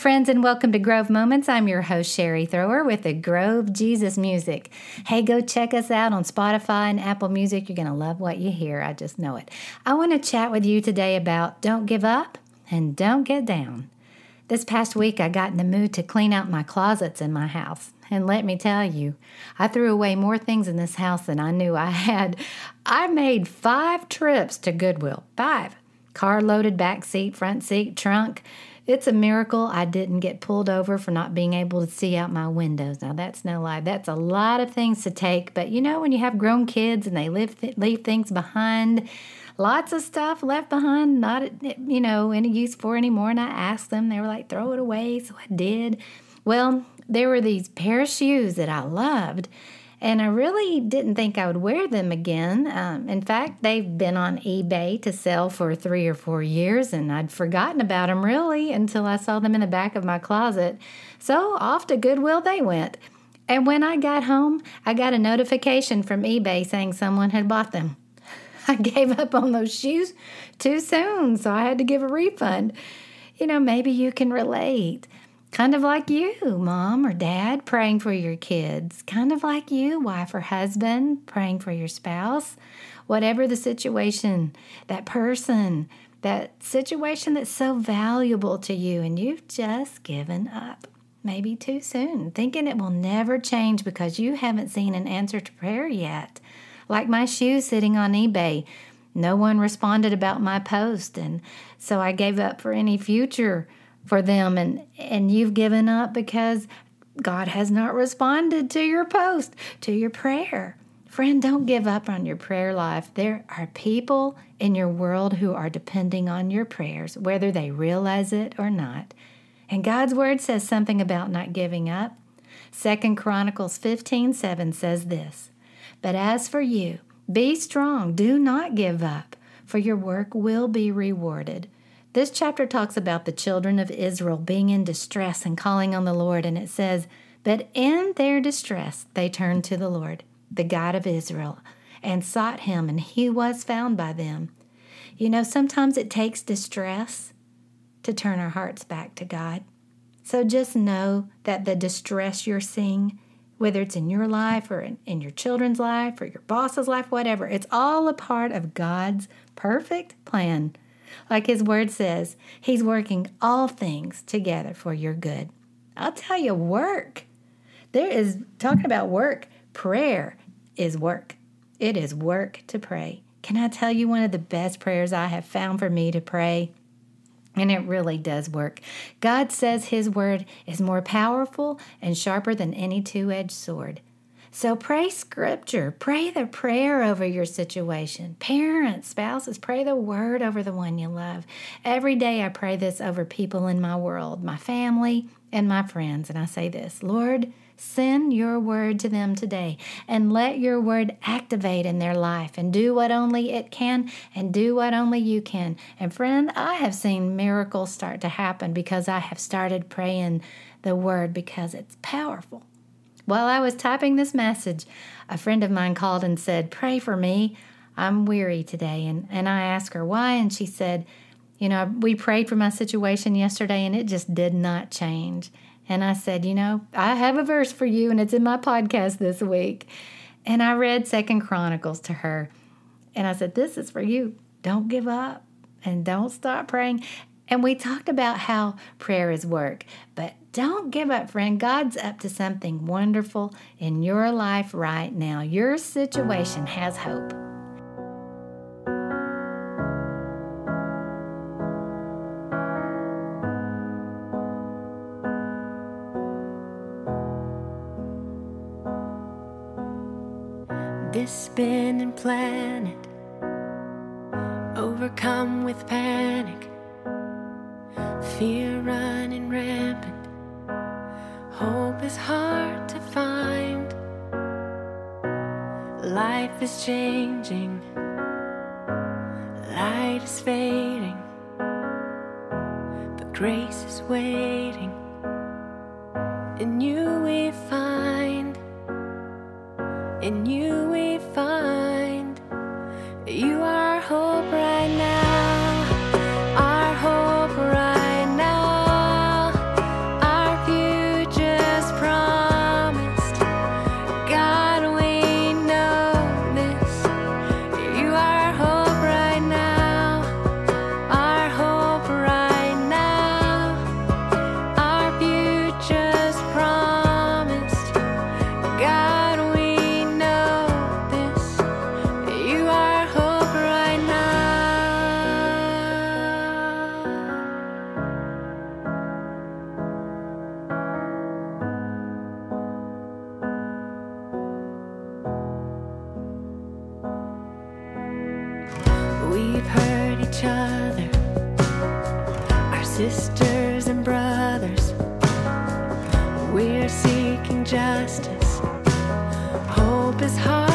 friends, and welcome to Grove Moments. I'm your host, Sherry Thrower, with the Grove Jesus Music. Hey, go check us out on Spotify and Apple Music. You're going to love what you hear. I just know it. I want to chat with you today about don't give up and don't get down. This past week, I got in the mood to clean out my closets in my house. And let me tell you, I threw away more things in this house than I knew I had. I made five trips to Goodwill. Five. Car loaded, back seat, front seat, trunk. It's a miracle I didn't get pulled over for not being able to see out my windows. Now, that's no lie. That's a lot of things to take. But you know, when you have grown kids and they leave, leave things behind, lots of stuff left behind, not, you know, any use for anymore. And I asked them, they were like, throw it away. So I did. Well, there were these pair of shoes that I loved and I really didn't think I would wear them again. Um, in fact, they've been on eBay to sell for three or four years, and I'd forgotten about them really until I saw them in the back of my closet. So off to Goodwill they went. And when I got home, I got a notification from eBay saying someone had bought them. I gave up on those shoes too soon, so I had to give a refund. You know, maybe you can relate. Kind of like you, mom or dad, praying for your kids. Kind of like you, wife or husband, praying for your spouse. Whatever the situation, that person, that situation that's so valuable to you, and you've just given up. Maybe too soon, thinking it will never change because you haven't seen an answer to prayer yet. Like my shoes sitting on eBay. No one responded about my post, and so I gave up for any future for them and and you've given up because God has not responded to your post, to your prayer. Friend, don't give up on your prayer life. There are people in your world who are depending on your prayers, whether they realize it or not. And God's word says something about not giving up. Second Chronicles 15 7 says this But as for you, be strong, do not give up, for your work will be rewarded. This chapter talks about the children of Israel being in distress and calling on the Lord, and it says, But in their distress they turned to the Lord, the God of Israel, and sought him, and he was found by them. You know, sometimes it takes distress to turn our hearts back to God. So just know that the distress you're seeing, whether it's in your life or in, in your children's life or your boss's life, whatever, it's all a part of God's perfect plan like his word says, he's working all things together for your good. I'll tell you, work. There is talking about work. Prayer is work. It is work to pray. Can I tell you one of the best prayers I have found for me to pray? And it really does work. God says His word is more powerful and sharper than any two edged sword. So pray scripture, pray the prayer over your situation. Parents, spouses, pray the word over the one you love. Every day I pray this over people in my world, my family, and my friends. And I say this Lord, send your word to them today and let your word activate in their life and do what only it can and do what only you can. And friend, I have seen miracles start to happen because I have started praying the word because it's powerful. While I was typing this message, a friend of mine called and said, Pray for me. I'm weary today. And, and I asked her why, and she said, You know, we prayed for my situation yesterday and it just did not change. And I said, You know, I have a verse for you, and it's in my podcast this week. And I read Second Chronicles to her. And I said, This is for you. Don't give up and don't stop praying. And we talked about how prayer is work, but don't give up, friend. God's up to something wonderful in your life right now. Your situation has hope. This spinning planet, overcome with panic fear running rampant. Hope is hard to find. Life is changing, light is fading, but grace is waiting. In you we find, in you we find, you are each other, our sisters and brothers. We're seeking justice. Hope is hard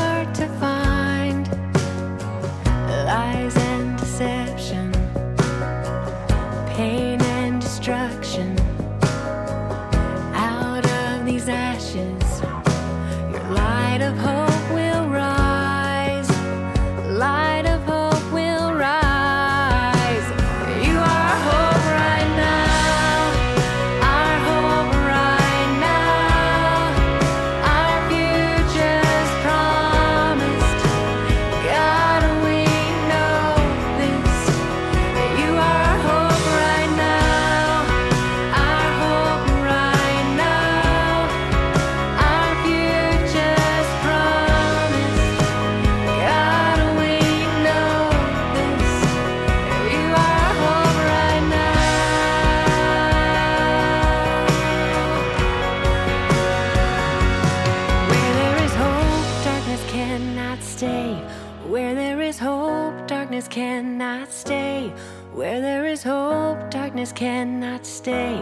cannot stay. Where there is hope, darkness cannot stay.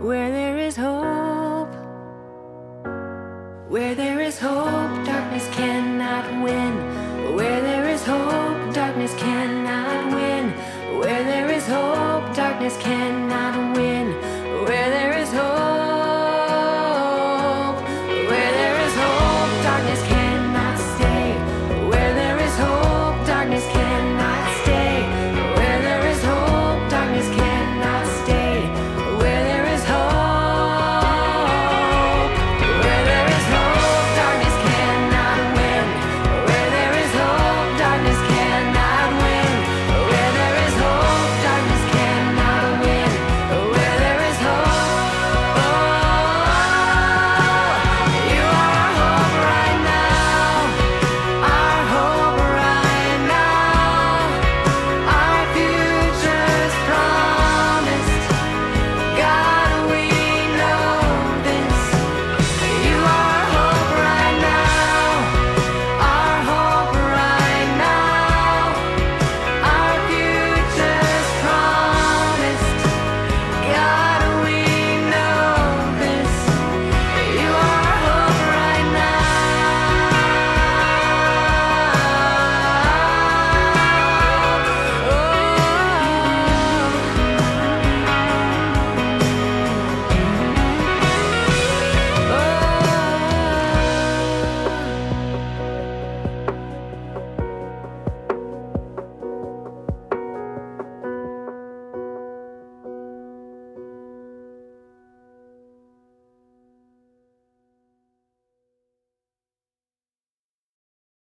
Where there is hope. Where there is hope, darkness cannot win. Where there is hope, darkness cannot win. Where there is hope, darkness cannot